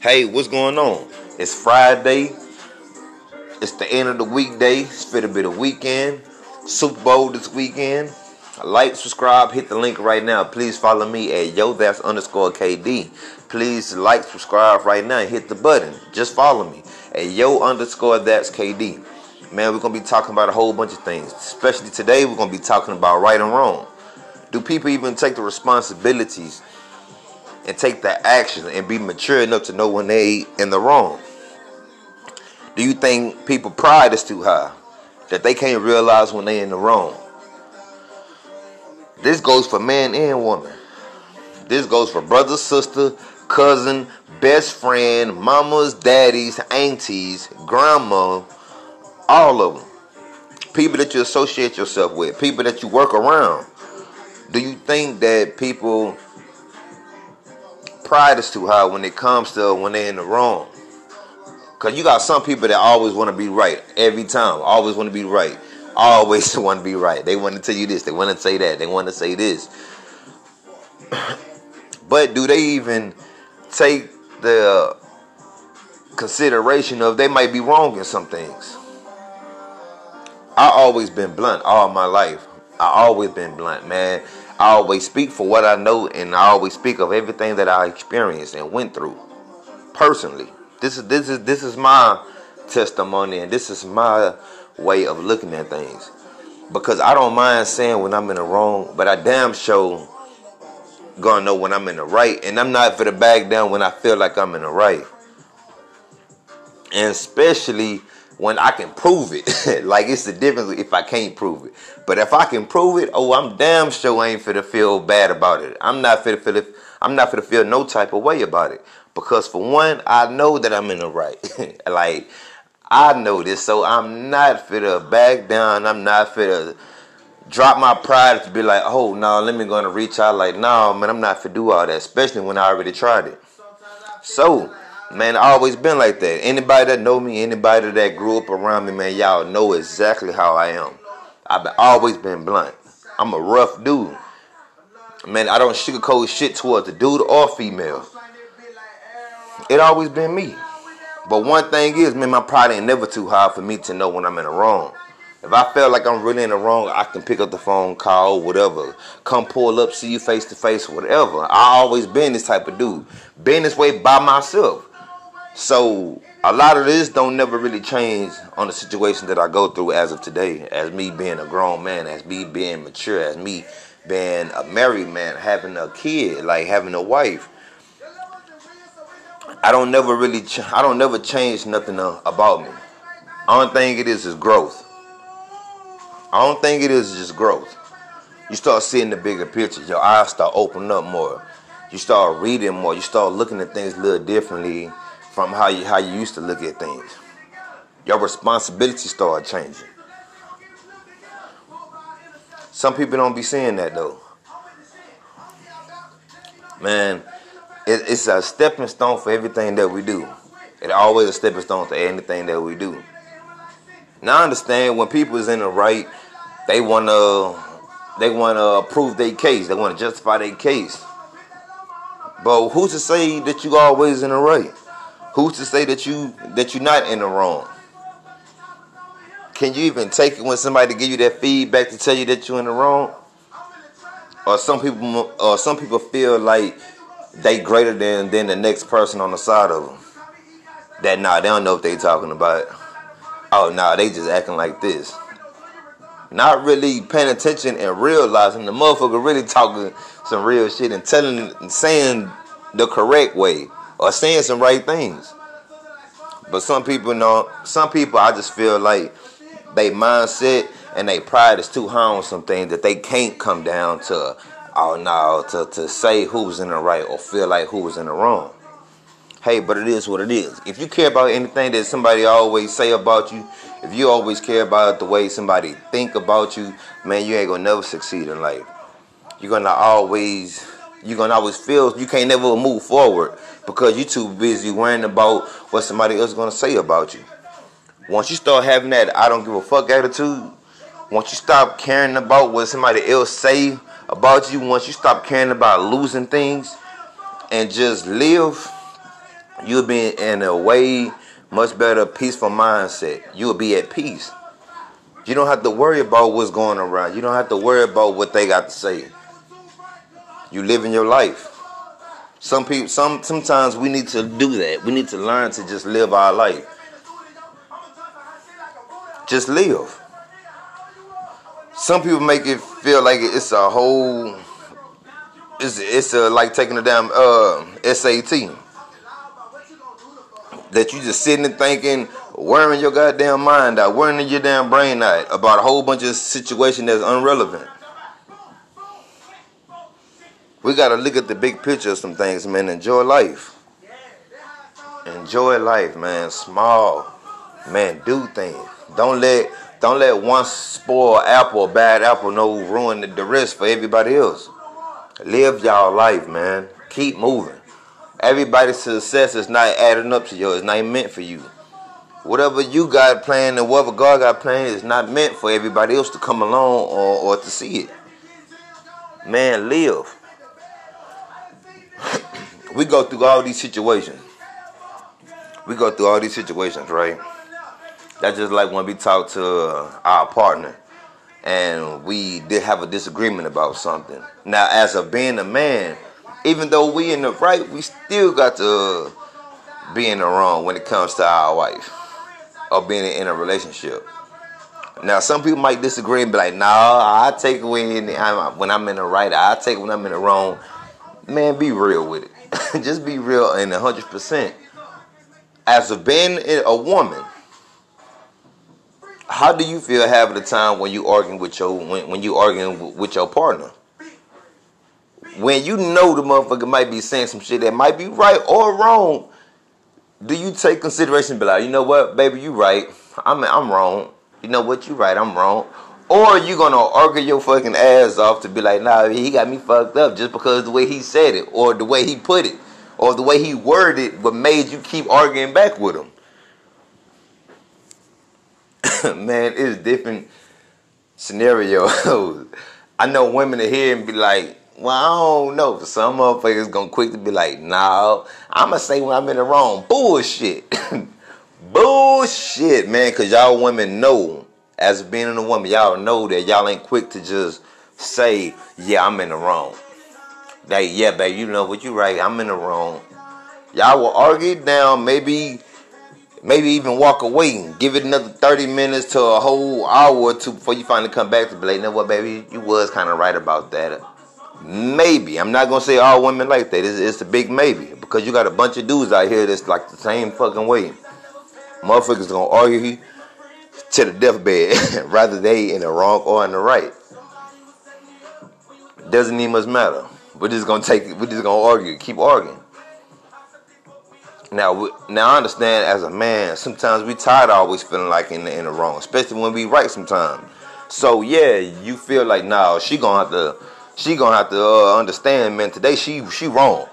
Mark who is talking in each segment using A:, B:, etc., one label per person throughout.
A: Hey, what's going on? It's Friday. It's the end of the weekday. It's been a bit of weekend. Super Bowl this weekend. Like, subscribe, hit the link right now. Please follow me at yo that's underscore KD. Please like, subscribe right now and hit the button. Just follow me at yo underscore that's KD. Man, we're gonna be talking about a whole bunch of things. Especially today, we're gonna be talking about right and wrong. Do people even take the responsibilities and take that action and be mature enough to know when they in the wrong? Do you think people pride is too high that they can't realize when they in the wrong? This goes for man and woman. This goes for brother, sister, cousin, best friend, mamas, daddies, aunties, grandma, all of them. People that you associate yourself with, people that you work around. Do you think that people pride is too high when it comes to when they're in the wrong? Cause you got some people that always want to be right every time, always want to be right, always want to be right. They want to tell you this, they want to say that, they want to say this. but do they even take the uh, consideration of they might be wrong in some things? I always been blunt all my life. I always been blunt, man. I always speak for what I know, and I always speak of everything that I experienced and went through personally. This is this is this is my testimony, and this is my way of looking at things. Because I don't mind saying when I'm in the wrong, but I damn sure gonna know when I'm in the right, and I'm not for the back down when I feel like I'm in the right. And especially when I can prove it. like it's the difference if I can't prove it. But if I can prove it, oh, I'm damn sure I ain't finna feel bad about it. I'm not finna feel I'm not finna feel no type of way about it. Because for one, I know that I'm in the right. like I know this, so I'm not finna back down. I'm not finna drop my pride to be like, oh no, let me go and reach out. Like, no, man, I'm not finna do all that, especially when I already tried it. So Man, I always been like that. Anybody that know me, anybody that grew up around me, man, y'all know exactly how I am. I've always been blunt. I'm a rough dude. Man, I don't sugarcoat shit towards a dude or female. It always been me. But one thing is, man, my pride ain't never too high for me to know when I'm in the wrong. If I feel like I'm really in the wrong, I can pick up the phone, call, whatever. Come pull up, see you face to face, whatever. I always been this type of dude. Been this way by myself. So a lot of this don't never really change on the situation that I go through as of today, as me being a grown man, as me being mature, as me being a married man, having a kid, like having a wife. I don't never really, ch- I don't never change nothing uh, about me. Only thing it is is growth. I don't think it is just growth. You start seeing the bigger picture. Your eyes start opening up more. You start reading more. You start looking at things a little differently from how you how you used to look at things. Your responsibility started changing. Some people don't be seeing that though. Man, it, it's a stepping stone for everything that we do. It's always a stepping stone to anything that we do. Now I understand when people is in the right, they wanna they wanna prove their case. They wanna justify their case. But who's to say that you always in the right? Who's to say that you that you're not in the wrong? Can you even take it when somebody give you that feedback to tell you that you're in the wrong? Or some people or some people feel like they greater than than the next person on the side of them. That nah, they don't know what they talking about. Oh nah, they just acting like this. Not really paying attention and realizing the motherfucker really talking some real shit and telling and saying the correct way or saying some right things. But some people know, some people I just feel like they mindset and they pride is too high on some things that they can't come down to, oh no, to, to say who's in the right or feel like who was in the wrong. Hey, but it is what it is. If you care about anything that somebody always say about you, if you always care about the way somebody think about you, man, you ain't gonna never succeed in life. You're gonna always, you're gonna always feel you can't never move forward because you're too busy worrying about what somebody else to say about you. Once you start having that I don't give a fuck attitude, once you stop caring about what somebody else say about you, once you stop caring about losing things and just live, You'll be in a way much better, peaceful mindset. You'll be at peace. You don't have to worry about what's going around. You don't have to worry about what they got to say. You live in your life. Some people, some sometimes we need to do that. We need to learn to just live our life. Just live. Some people make it feel like it's a whole. It's it's a, like taking a damn uh, SAT. That you just sitting and thinking, wearing your goddamn mind out, wearing your damn brain out about a whole bunch of situation that's irrelevant. We gotta look at the big picture of some things, man. Enjoy life. Enjoy life, man. Small, man. Do things. Don't let don't let one spoiled apple, bad apple, no ruin the, the rest for everybody else. Live y'all life, man. Keep moving. Everybody's success is not adding up to yours. It's not meant for you. Whatever you got planned and whatever God got planned is not meant for everybody else to come along or, or to see it. Man, live. We go through all these situations. We go through all these situations, right? That's just like when we talk to uh, our partner and we did have a disagreement about something. Now, as of being a man, even though we in the right, we still got to be in the wrong when it comes to our wife or being in a relationship. Now, some people might disagree and be like, "No, nah, I take when when I'm in the right. I take when I'm in the wrong." Man, be real with it. Just be real and hundred percent. As of being a woman, how do you feel having the time when you arguing with your when, when you arguing with your partner? When you know the motherfucker might be saying some shit that might be right or wrong, do you take consideration? Be like, you know what, baby, you right. I'm I'm wrong. You know what, you right. I'm wrong. Or you gonna argue your fucking ass off to be like, nah, he got me fucked up just because the way he said it, or the way he put it, or the way he worded what made you keep arguing back with him? man, it's different scenarios. I know women to here and be like, well, I don't know. Some motherfuckers gonna quick to be like, nah, I'ma say when I'm in the wrong. Bullshit. Bullshit, man, cause y'all women know, as being a woman, y'all know that y'all ain't quick to just say, yeah, I'm in the wrong. Like, yeah, baby, you know what you right, I'm in the wrong. Y'all will argue down, maybe maybe even walk away. And give it another 30 minutes to a whole hour or two before you finally come back to be like, you know what, baby, you was kind of right about that. Maybe. I'm not going to say all women like that. It's, it's a big maybe. Because you got a bunch of dudes out here that's like the same fucking way. Motherfuckers going to argue to the deathbed. Rather they in the wrong or in the right. Doesn't even much matter. We're just to take We're just to argue. Keep arguing. Now, now I understand as a man, sometimes we tired always feeling like in the, in the wrong, especially when we right sometimes. So yeah, you feel like now she gonna have to, she gonna have to uh, understand, man. Today she she wrong.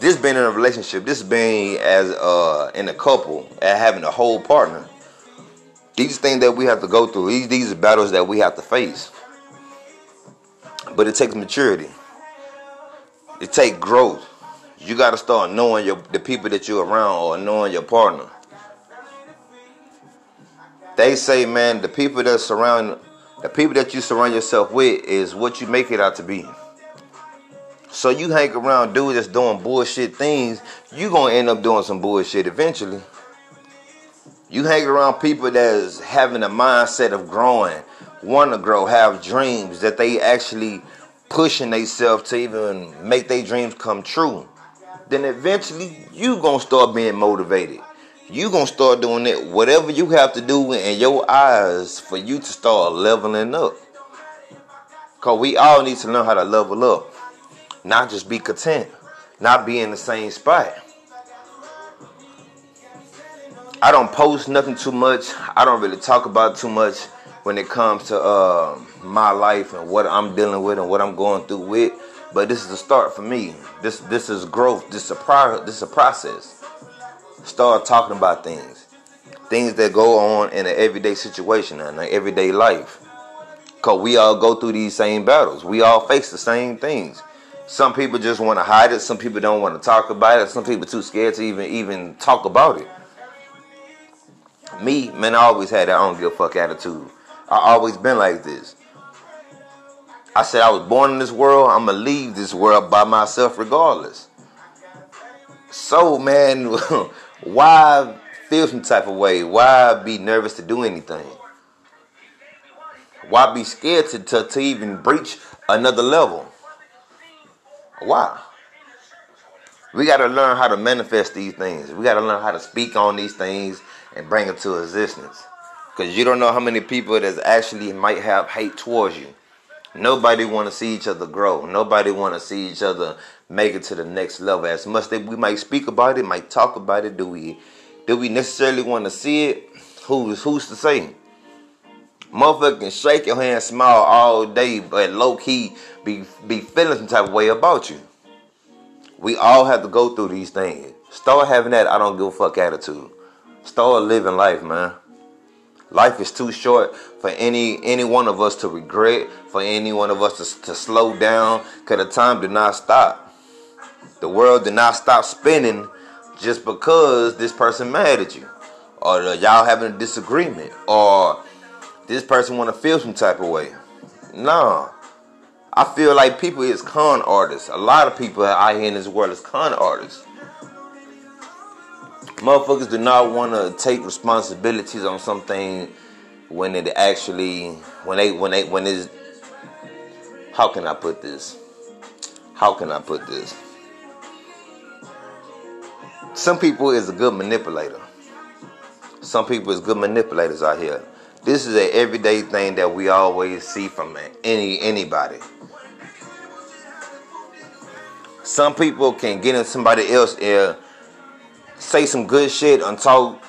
A: This being in a relationship, this being as uh in a couple and having a whole partner. These things that we have to go through. These these are battles that we have to face. But it takes maturity. It takes growth. You got to start knowing your the people that you're around or knowing your partner. They say, man, the people that surround the people that you surround yourself with is what you make it out to be. So you hang around dudes that's doing bullshit things, you gonna end up doing some bullshit eventually. You hang around people that's having a mindset of growing, want to grow, have dreams that they actually pushing themselves to even make their dreams come true then eventually you gonna start being motivated. You gonna start doing it, whatever you have to do in your eyes for you to start leveling up. Cause we all need to learn how to level up, not just be content, not be in the same spot. I don't post nothing too much. I don't really talk about too much when it comes to uh, my life and what I'm dealing with and what I'm going through with. But this is a start for me. This this is growth. This is a pro, this is a process. Start talking about things. Things that go on in an everyday situation and an everyday life. Cause we all go through these same battles. We all face the same things. Some people just want to hide it. Some people don't want to talk about it. Some people too scared to even even talk about it. Me, man, I always had that I don't give a fuck attitude. I always been like this. I said I was born in this world. I'm gonna leave this world by myself regardless. So, man, why feel some type of way? Why be nervous to do anything? Why be scared to, to, to even breach another level? Why? We got to learn how to manifest these things. We got to learn how to speak on these things and bring it to existence. Because you don't know how many people that actually might have hate towards you. Nobody want to see each other grow. Nobody want to see each other make it to the next level. As much that we might speak about it, might talk about it, do we do we necessarily want to see it? Who's who's to say? Motherfucker can shake your hand, smile all day, but low key be be feeling some type of way about you. We all have to go through these things. Start having that I don't give a fuck attitude. Start living life, man. Life is too short for any any one of us to regret, for any one of us to, to slow down, cause the time did not stop. The world did not stop spinning just because this person mad at you, or y'all having a disagreement, or this person want to feel some type of way. No. I feel like people is con artists. A lot of people out here in this world is con artists. Motherfuckers do not want to take responsibilities on something when it actually when they when they when is how can I put this? How can I put this? Some people is a good manipulator. Some people is good manipulators out here. This is an everyday thing that we always see from any anybody. Some people can get in somebody else's ear, say some good shit and talk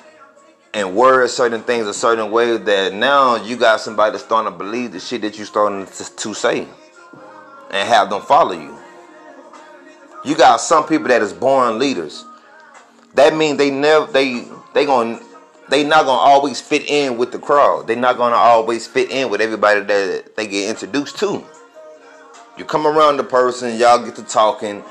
A: and word certain things a certain way that now you got somebody that's starting to believe the shit that you starting to, to say and have them follow you. You got some people that is born leaders. That means they never they they gonna they not gonna always fit in with the crowd. They not gonna always fit in with everybody that they get introduced to. You come around the person, y'all get to talking.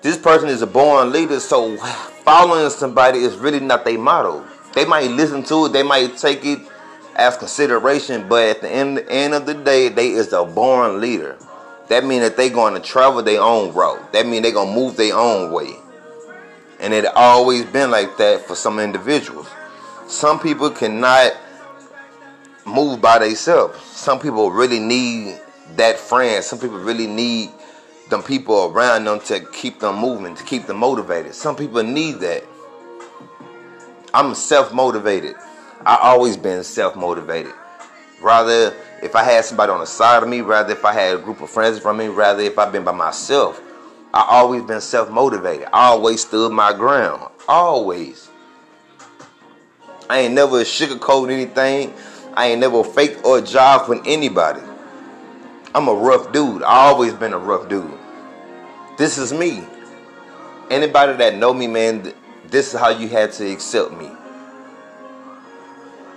A: This person is a born leader, so following somebody is really not their motto. They might listen to it, they might take it as consideration, but at the end, end of the day, they is a born leader. That means that they going to travel their own route. That means they gonna move their own way. And it always been like that for some individuals. Some people cannot move by themselves. Some people really need that friend. Some people really need them people around them to keep them moving, to keep them motivated. Some people need that. I'm self motivated. I always been self motivated. Rather if I had somebody on the side of me, rather if I had a group of friends from me, rather if I've been by myself. I always been self motivated. I always stood my ground. Always. I ain't never sugarcoat anything. I ain't never fake or job with anybody. I'm a rough dude. I always been a rough dude. This is me. Anybody that know me, man, this is how you had to accept me.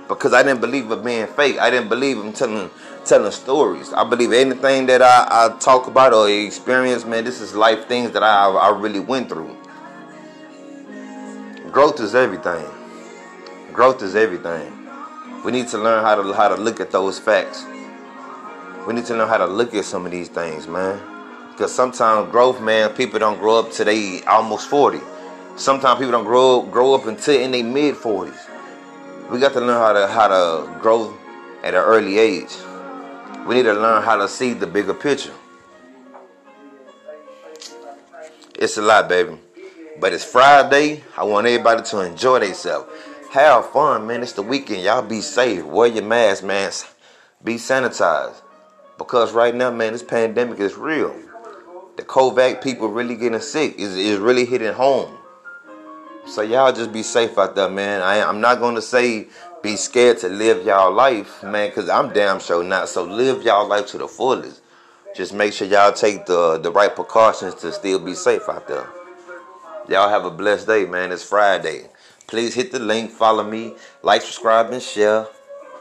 A: Because I didn't believe in being fake. I didn't believe in telling telling stories. I believe anything that I, I talk about or experience, man, this is life things that I, I really went through. Growth is everything. Growth is everything. We need to learn how to how to look at those facts. We need to learn how to look at some of these things, man. Because sometimes growth, man, people don't grow up to they almost 40. Sometimes people don't grow grow up until in their mid 40s. We got to learn how to how to grow at an early age. We need to learn how to see the bigger picture. It's a lot, baby. But it's Friday. I want everybody to enjoy themselves. Have fun, man. It's the weekend. Y'all be safe. Wear your mask, man. Be sanitized. Because right now, man, this pandemic is real. The COVID people really getting sick. Is is really hitting home. So y'all just be safe out there, man. I, I'm not gonna say be scared to live y'all life, man, because I'm damn sure not. So live y'all life to the fullest. Just make sure y'all take the the right precautions to still be safe out there. Y'all have a blessed day, man. It's Friday. Please hit the link, follow me, like, subscribe, and share.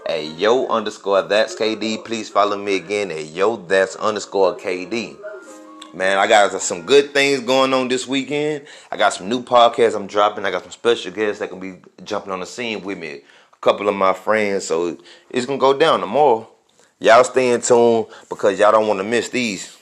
A: At yo underscore that's KD. Please follow me again at yo that's underscore KD. Man, I got some good things going on this weekend. I got some new podcasts I'm dropping. I got some special guests that can be jumping on the scene with me. A couple of my friends. So it's gonna go down tomorrow. Y'all stay in tune because y'all don't want to miss these.